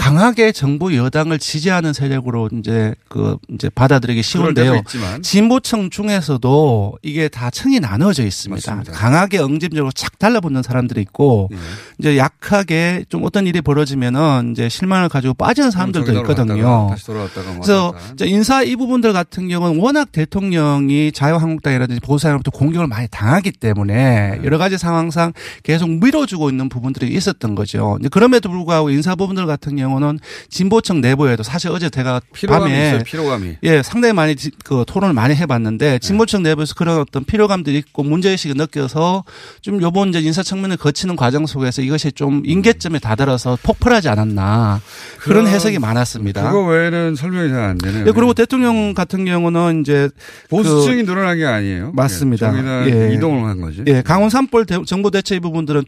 강하게 정부 여당을 지지하는 세력으로 이제 그 이제 받아들이기 쉬운데요. 진보층 중에서도 이게 다 층이 나눠져 있습니다. 맞습니다. 강하게 응집적으로 착 달라붙는 사람들이 있고 예. 이제 약하게 좀 어떤 일이 벌어지면은 이제 실망을 가지고 빠지는 사람들도 있거든요. 갔다가 뭐 그래서 인사 이 부분들 같은 경우는 워낙 대통령이 자유한국당이라든지 보수당으로부터 공격을 많이 당하기 때문에 네. 여러 가지 상황상 계속 밀어주고 있는 부분들이 있었던 거죠. 그럼에도 불구하고 인사 부분들 같은 경우 는 진보층 내부에도 사실 어제 제가 피로감이 밤에 있어요. 피로감이. 예, 상당히 많이 지- 그 토론을 많이 해봤는데 진보층 내부에서 그런 어떤 필요감들이 있고 문제의식을 느껴서 좀 요번 이제 인사 청문회 거치는 과정 속에서 이것이 좀 임계점에 다다라서 폭발하지 않았나 그런 해석이 많았습니다. 그거 외에는 설명이 잘 안 되네요. 예, 그리고 대통령 같은 경우는 이제 보수층이 그 늘어난 게 아니에요. 맞습니다. 예, 예. 이동을 한 거지. 예, 강원 산불 대- 정부 대체 이 부분들은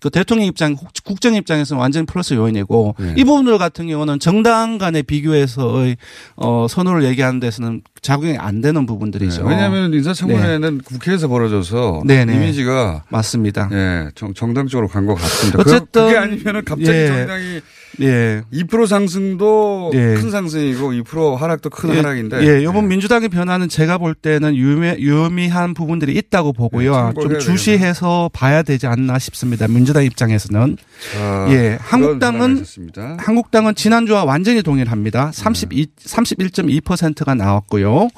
그 대통령 입장, 국- 국정 입장에서는 완전히 플러스 요인이고 예. 이 부분들 같은 경우는 정당 간의 비교해서의 어, 선호를 얘기하는 데서는 작용이 안 되는 부분들이죠. 네, 왜냐하면 인사청문회는 국회에서 벌어져서 네네. 이미지가 맞습니다. 예, 정, 정당 쪽으로 간 것 같습니다. 어쨌든 그, 그게 아니면은 갑자기 예. 정당이 예. 2% 상승도 예. 큰 상승이고 2% 하락도 큰 예, 하락인데. 예, 이번 민주당의 변화는 제가 볼 때는 유미, 유미한 부분들이 있다고 보고요. 네, 참고를 좀 주시해서 봐야 되지 않나 싶습니다. 민주 민주당 입장에서는 자, 예, 한국당은. 한국당은 지난주와 완전히 동일합니다. 32 31.2%가 나왔고요.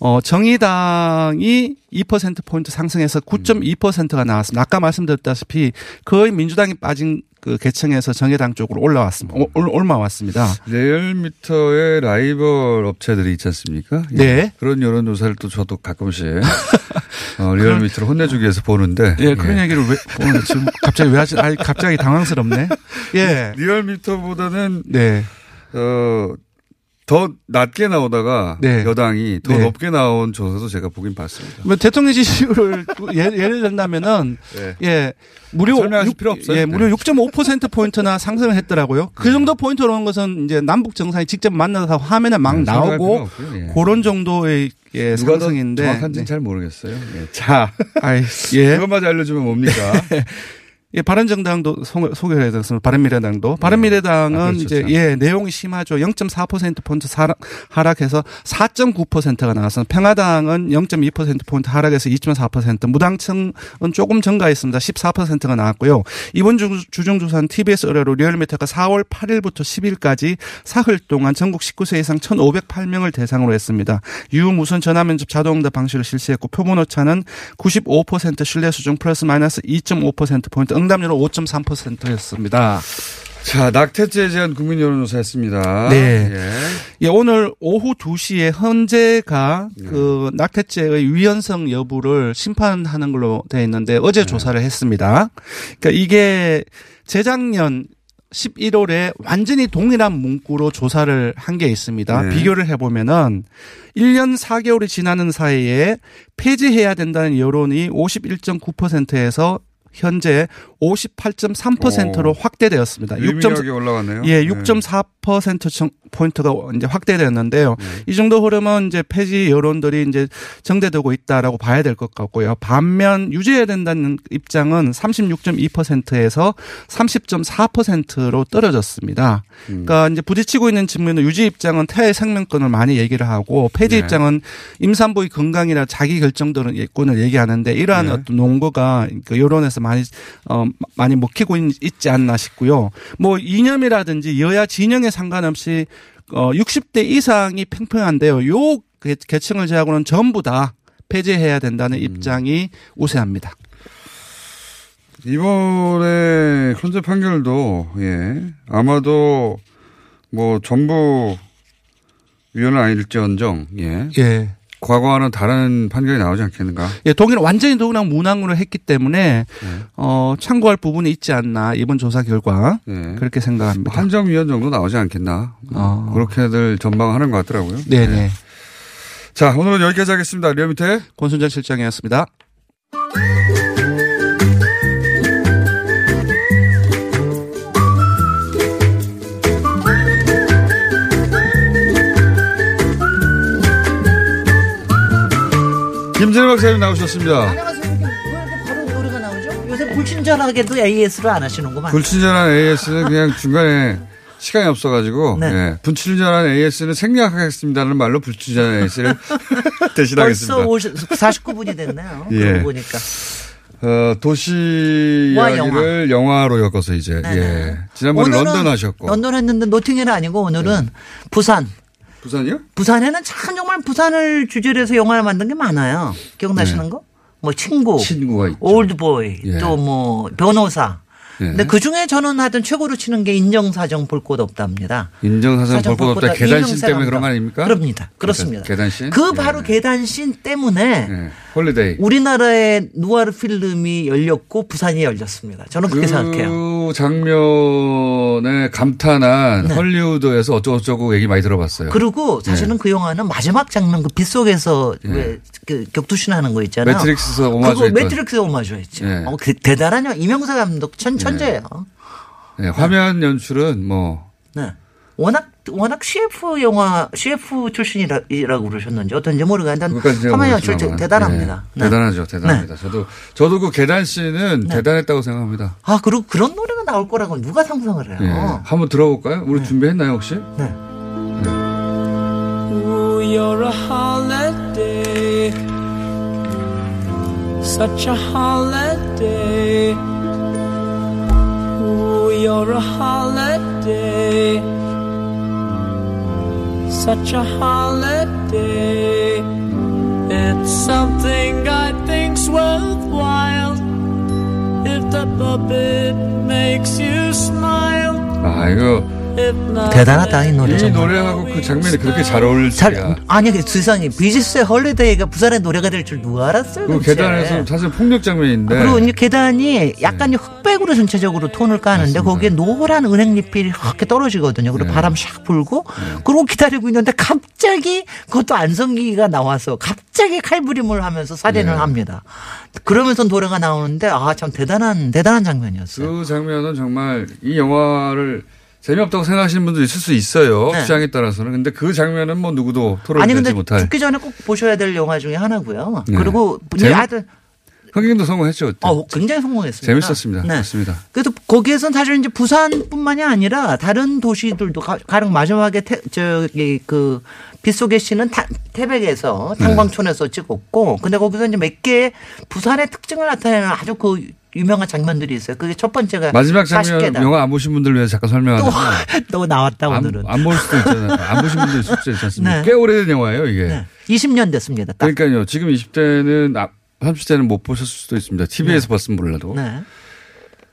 어 정의당이 2% 포인트 상승해서 9.2%가 나왔습니다. 아까 말씀드렸다시피 거의 민주당이 빠진 그 계층에서 정의당 쪽으로 올라왔습니다. 올- 올- 올라왔습니다. 리얼미터의 라이벌 업체들이 있지 않습니까? 예. 네. 그런 여론조사를 또 저도 가끔씩 어, 리얼미터를 혼내주기 위해서 보는데. 예, 그런 얘기를 왜 오늘 지금 갑자기 왜 하지? 아, 갑자기 당황스럽네. 예. 리얼미터보다는 네. 어, 더 낮게 나오다가 네. 여당이 더 네. 높게 나온 조사도 제가 보긴 봤습니다. 뭐 대통령 지지율을 예를, 예를 들자면은 네. 예 무료 설명하실 육- 필요 없어요. 예 네. 무료 6.5% 포인트나 상승을 했더라고요. 그 정도 포인트로 오는 것은 이제 남북 정상이 직접 만나서 화면에 막 네, 나오고. 예. 그런 정도의 예, 누가 상승인데 정확한지는 잘 모르겠어요. 예. 자, 아이, 예. 그것마저 알려주면 뭡니까? 예, 바른정당도 소- 소개를 해드렸습니다. 바른미래당도. 바른미래당은 아, 그렇죠. 이제 참. 예, 내용이 심하죠. 0.4%포인트 하락, 하락해서 4.9%가 나왔습니다. 평화당은 0.2%포인트 하락해서 2.4%, 무당층은 조금 증가했습니다. 14%가 나왔고요. 이번 주, 주중조사는 TBS 의뢰로 리얼미터가 4월 8일부터 10일까지 사흘 동안 전국 19세 이상 1,508명을 대상으로 했습니다. 유무선 전화면접 자동응답 방식을 실시했고 표본 오차는 95% 신뢰 수준 플러스 마이너스 2.5%포인트 응답률은 5.3%였습니다. 자, 낙태죄에 대한 국민 여론조사였습니다. 네. 예. 예, 오늘 오후 2시에 헌재가 그 낙태죄의 위헌성 여부를 심판하는 걸로 되어 있는데 어제 네. 조사를 했습니다. 그러니까 이게 재작년 11월에 완전히 동일한 문구로 조사를 한 게 있습니다. 네. 비교를 해보면은 1년 4개월이 지나는 사이에 폐지해야 된다는 여론이 51.9%에서 현재 58.3%로 오. 확대되었습니다. 유의미하게 올라갔네요. 예, 네. 6.4% 포인트가 이제 확대되었는데요. 이 정도 흐름은 이제 폐지 여론들이 이제 정대되고 있다라고 봐야 될 것 같고요. 반면 유지해야 된다는 입장은 36.2%에서 30.4%로 떨어졌습니다. 음. 그러니까 이제 부딪히고 있는 측면은 유지 입장은 태아의 생명권을 많이 얘기를 하고 폐지 네. 입장은 임산부의 건강이나 자기 결정권을 얘기하는데 이러한 네. 어떤 논거가 그 여론에서 많이 어 많이 먹히고 있- 있지 않나 싶고요. 뭐 이념이라든지 여야 진영에 상관없이 어 60대 이상이 팽팽한데요. 요 계- 계층을 제하고는 전부 다 폐지해야 된다는 입장이 우세합니다. 이번에 현재 판결도 예 아마도 뭐 전부 위헌은 아닐지언정 예. 예. 과거와는 다른 판결이 나오지 않겠는가? 예, 독일은 완전히 동일한 문항으로 했기 때문에 어 참고할 부분이 있지 않나 이번 조사 결과 예. 그렇게 생각합니다. 판정 위헌 정도 나오지 않겠나? 어. 그렇게들 전망하는 것 같더라고요. 네네. 예. 자 오늘은 여기까지 하겠습니다. 리얼미터 권순정 실장이었습니다. 김진애 박사님 나오셨습니다. 안녕하세요. 왜 이렇게 바로 노래가 나오죠? 요새 불친절하게도 AS를 안 하시는구만. 불친절한 AS는 그냥 중간에 시간이 없어가지고 네. 예. 불친절한 AS는 생략하겠습니다는 말로 불친절한 AS를 대신하겠습니다. 벌써 50, 49분이 됐네요. 예. 그러고 보니까. 어, 도시 와, 이야기를 영화. 로 엮어서 이제 예. 지난번에 런던 하셨고 런던 했는데 노팅힐 아니고 오늘은 부산. 부산이요? 부산에는 참 정말 부산을 주제로 해서 영화를 만든 게 많아요. 기억나시는 네. 거? 뭐 친구, 친구가 있죠. 올드보이, 예. 또뭐 변호사. 예. 근데 그 중에 저는 하여튼 최고로 치는 게 인정사정 볼 것 없답니다. 인정사정 사정 볼것 없다 계단신 때문에 그런 거. 아닙니까? 그럽니다. 그렇습니다. 계단신? 그 바로 계단신 때문에 예. 홀리데이. 우리나라의 누아르 필름이 열렸고 부산이 열렸습니다. 저는 그렇게 생각해요. 그 장면에 감탄한 네. 헐리우드에서 어쩌고저쩌고 얘기 많이 들어봤어요. 그리고 사실은 예. 그 영화는 마지막 장면 그 빗속에서 왜그 격투신 하는 거 있잖아요. 매트릭스에서 그거 오마주했던. 매트릭스 오마주 했죠. 예. 어, 그 대단한 영화. 이명세 감독 천, 천재예요. 네, 화면 연출은 뭐 네. 워낙 워낙 CF 영화 CF 출신이라고 그러셨는지 어떤지 모르겠는데 화면. 연출 대단합니다. 네, 네. 대단하죠, 대단합니다. 저도 저도 그 계단 씬은 대단했다고 생각합니다. 아 그리고 그런 노래가 나올 거라고 누가 상상을 해요? 예. 한번 들어볼까요? 우리 준비했나요 혹시? 네. You're a holiday. Such a holiday. you're a holiday. Such a holiday. It's something I think's worthwhile. If the puppet makes you smile. 아 이거 If not, 대단하다 이 노래 이 정말. 노래하고 그 장면이 그렇게 잘 어울릴 잘 줄이야. 아니 그 세상에 비지스의 헐리데이가 부산의 노래가 될 줄 누가 알았어요? 그 도대체. 계단에서 사실 폭력 장면인데 그리고 이제 계단이 약간 흑백으로 전체적으로 톤을 까는데 거기에 노란 은행잎이 이렇게 떨어지거든요. 그리고 바람 샥 불고 그러고 기다리고 있는데 갑자기 그것도 안성기가 나와서 갑자기 칼부림을 하면서 살인을 네. 합니다. 그러면서 노래가 나오는데 아 참 대단한 대단한 장면이었어요. 그 장면은 정말 이 영화를 재미없다고 생각하시는 분도 있을 수 있어요. 네. 취향에 따라서는. 근데 그 장면은 뭐 누구도 아니 토론되지 근데 못할. 죽기 전에 꼭 보셔야 될 영화 중에 하나고요. 네. 그리고 재밌- 하여튼 흥행도 성공했죠. 그때. 어, 굉장히 성공했습니다. 재밌었습니다. 네. 맞습니다. 그래서 거기에선 사실 이제 부산뿐만이 아니라 다른 도시들도 가- 가령 마지막에 태, 저기 그 빗속의 씨는 타- 태백에서 네. 탄광촌에서 찍었고 근데 거기서 이제 몇 개의 부산의 특징을 나타내는 아주 그 유명한 장면들이 있어요. 그게 첫 번째가 마지막 장면 40계단. 영화 안 보신 분들 위해서 잠깐 설명하자면 또 나왔다 오늘은. 안 볼 수도 있잖아요. 안 보신 분들 있을 수 있지 않습니까? 네. 꽤 오래된 영화예요, 이게. 20년 됐습니다. 딱. 그러니까요. 지금 20대는 30대는 못 보셨을 수도 있습니다. TV에서 봤으면 몰라도. 네.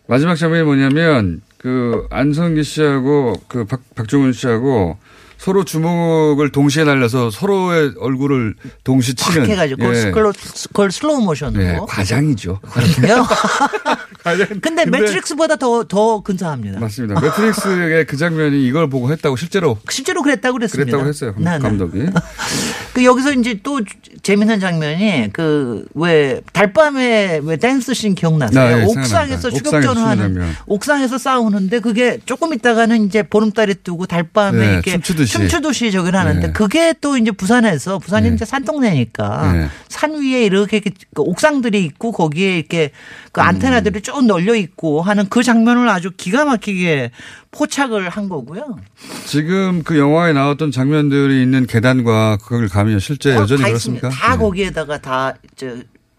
마지막 장면이 뭐냐면 그 안성기 씨하고 그 박, 박종훈 씨하고 서로 주먹을 동시에 날려서 서로의 얼굴을 동시 탁 치는 해가지고 예. 그걸, 그걸 슬로우 모션으로. 네, 과장이죠. 그렇군요. 근데 매트릭스보다 더, 더 근사합니다. 맞습니다. 매트릭스의 그 장면이 이걸 보고 했다고 실제로 실제로 그랬다고 그랬습니다. 그랬다고 했어요. 감- 네, 네. 감독이. 그 여기서 이제 또 재밌는 장면이 그 왜 달밤에 왜 댄스 씬 기억나세요? 아, 예, 옥상에서. 추격전을 하는. 옥상에서 싸우는데 그게 조금 있다가는 이제 보름달이 뜨고 달밤에 네, 이렇게 춤추듯이. 춤추듯이 저기를 하는데 네. 그게 또 이제 부산에서 부산이 이제 산동네니까 네. 산 위에 이렇게 이렇게 그 옥상들이 있고 거기에 이렇게 음. 그 안테나들이 쭉 널려 있고 하는 그 장면을 아주 기가 막히게 포착을 한 거고요. 지금 그 영화에 나왔던 장면들이 있는 계단과 그걸 가면 실제 어, 여전히 다 그렇습니까? 다 네. 거기에다가 다, 저,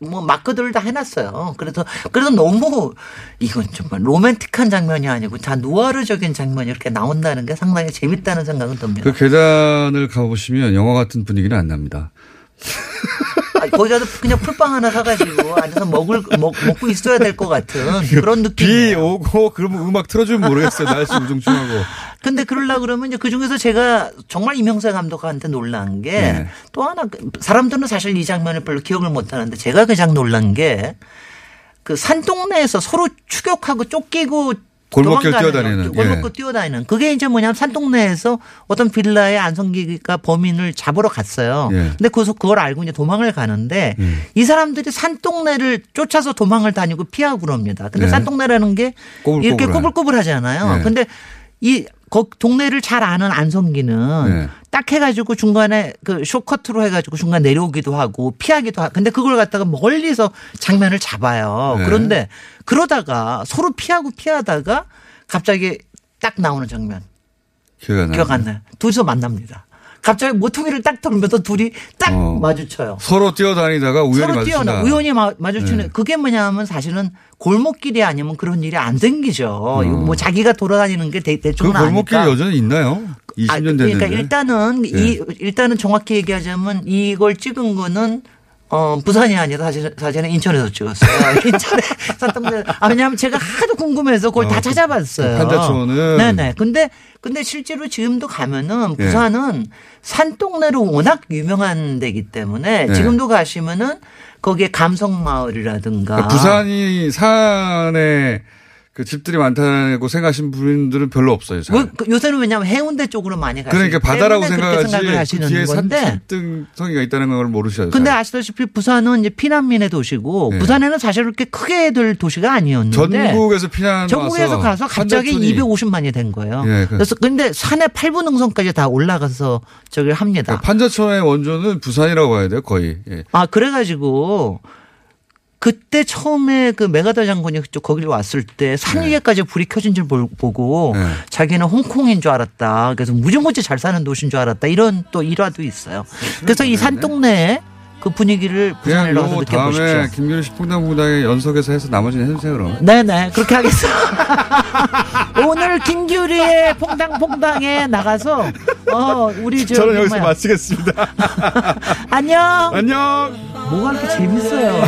뭐, 마크들을 다 해놨어요. 그래서, 그래서 너무, 이건 정말 로맨틱한 장면이 아니고 다 누아르적인 장면이 이렇게 나온다는 게 상당히 재밌다는 생각은 듭니다. 그 계단을 가보시면 영화 같은 분위기는 안 납니다. 아, 거기가서 그냥 풀빵 하나 사가지고 앉아서 먹을, 먹, 먹고 있어야 될 것 같은 그런 느낌. 비 오고 그러면 음악 틀어주면 모르겠어요. 날씨 우중충하고. 근데 그러려 그러면 이제 그 중에서 제가 정말 이명세 감독한테 놀란 게또 네. 하나 그 사람들은 사실 이 장면을 별로 기억을 못 하는데 제가 가장 놀란 게 그 산동네에서 서로 추격하고 쫓기고 골목길 뛰어다니는, 거, 골목길 예. 뛰어다니는 그게 이제 뭐냐면 산동네에서 어떤 빌라에 안성기가 범인을 잡으러 갔어요. 예. 근데 그래서 그걸 알고 이제 도망을 가는데 예. 이 사람들이 산동네를 쫓아서 도망을 다니고 피하고 그럽니다. 근데 예. 산동네라는 게 꼬불꼬불한. 이렇게 꼬불꼬불하잖아요. 예. 근데 이 거, 동네를 잘 아는 안성기는 네. 딱 해가지고 중간에 그 쇼커트로 해가지고 중간 내려오기도 하고 피하기도 하고 근데 그걸 갖다가 멀리서 장면을 잡아요. 네. 그런데 그러다가 서로 피하고 피하다가 갑자기 딱 나오는 장면 기억 안 나요. 기억 안 나요. 둘이서 만납니다. 갑자기 모퉁이를 딱 돌면서 둘이 딱 어. 마주쳐요. 서로 뛰어다니다가 우연히 서로. 뛰어나 우연히 마, 마주치는 네. 그게 뭐냐면 사실은 골목길이 아니면 그런 일이 안 생기죠. 어. 뭐 자기가 돌아다니는 게 대, 그 대충은 골목길이 아니까. 여전히 있나요? 20년 아, 됐는데. 그러니까 일단은 이 일단은 정확히 얘기하자면 이걸 찍은 거는 어, 부산이 아니라 사실, 사실은 인천에서 찍었어요. 인천에 산동네. 아, 왜냐하면 제가 하도 궁금해서 그걸 어, 다그 찾아봤어요. 판자촌은. 네네. 근데, 근데 실제로 지금도 가면은 예. 부산은 산동네로 워낙 유명한 데기 때문에 네. 지금도 가시면은 거기에 감성마을이라든가. 그러니까 부산이 산에 그 집들이 많다고 생각하시는 분들은 별로 없어요. 잘. 뭐, 그 요새는 왜냐하면 해운대 쪽으로 많이 가시기 그러니까 바다라고 생각하지 그 하시는 뒤에 산. 산등성이가 있다는 걸 모르셔요. 근데 잘. 아시다시피 부산은 이제 피난민의 도시고 네. 부산에는 사실 그렇게 크게 될 도시가 아니었는데 전국에서 피난 전국에서 가서 갑자기 판자촌이 250만이 된 거예요. 예, 그- 그래서 근데 산에 8분 능선까지 다 올라가서 저기를 합니다. 그러니까 판자촌의 원조는 부산이라고 봐야 돼요, 거의. 예. 아 그래가지고 그때 처음에 그 메가더 장군이 그쪽 거기를 왔을 때 산 위에까지 불이 켜진 줄 볼- 보고 네. 자기는 홍콩인 줄 알았다. 그래서 무지무지 잘 사는 도시인 줄 알았다. 이런 또 일화도 있어요. 그래서 이 산 동네에 그 분위기를 부산에 그냥 가서 요 느껴보십시오. 다음에 김규리 식품당부당의 연속에서 해서 나머지는 해주세요 그럼. 네네 그렇게 하겠습니다. 오늘 김규리의 퐁당퐁당에 나가서 어 우리 저 저는 여기서 뭐야. 마치겠습니다. 안녕. 안녕. 뭐가 이렇게 재밌어요.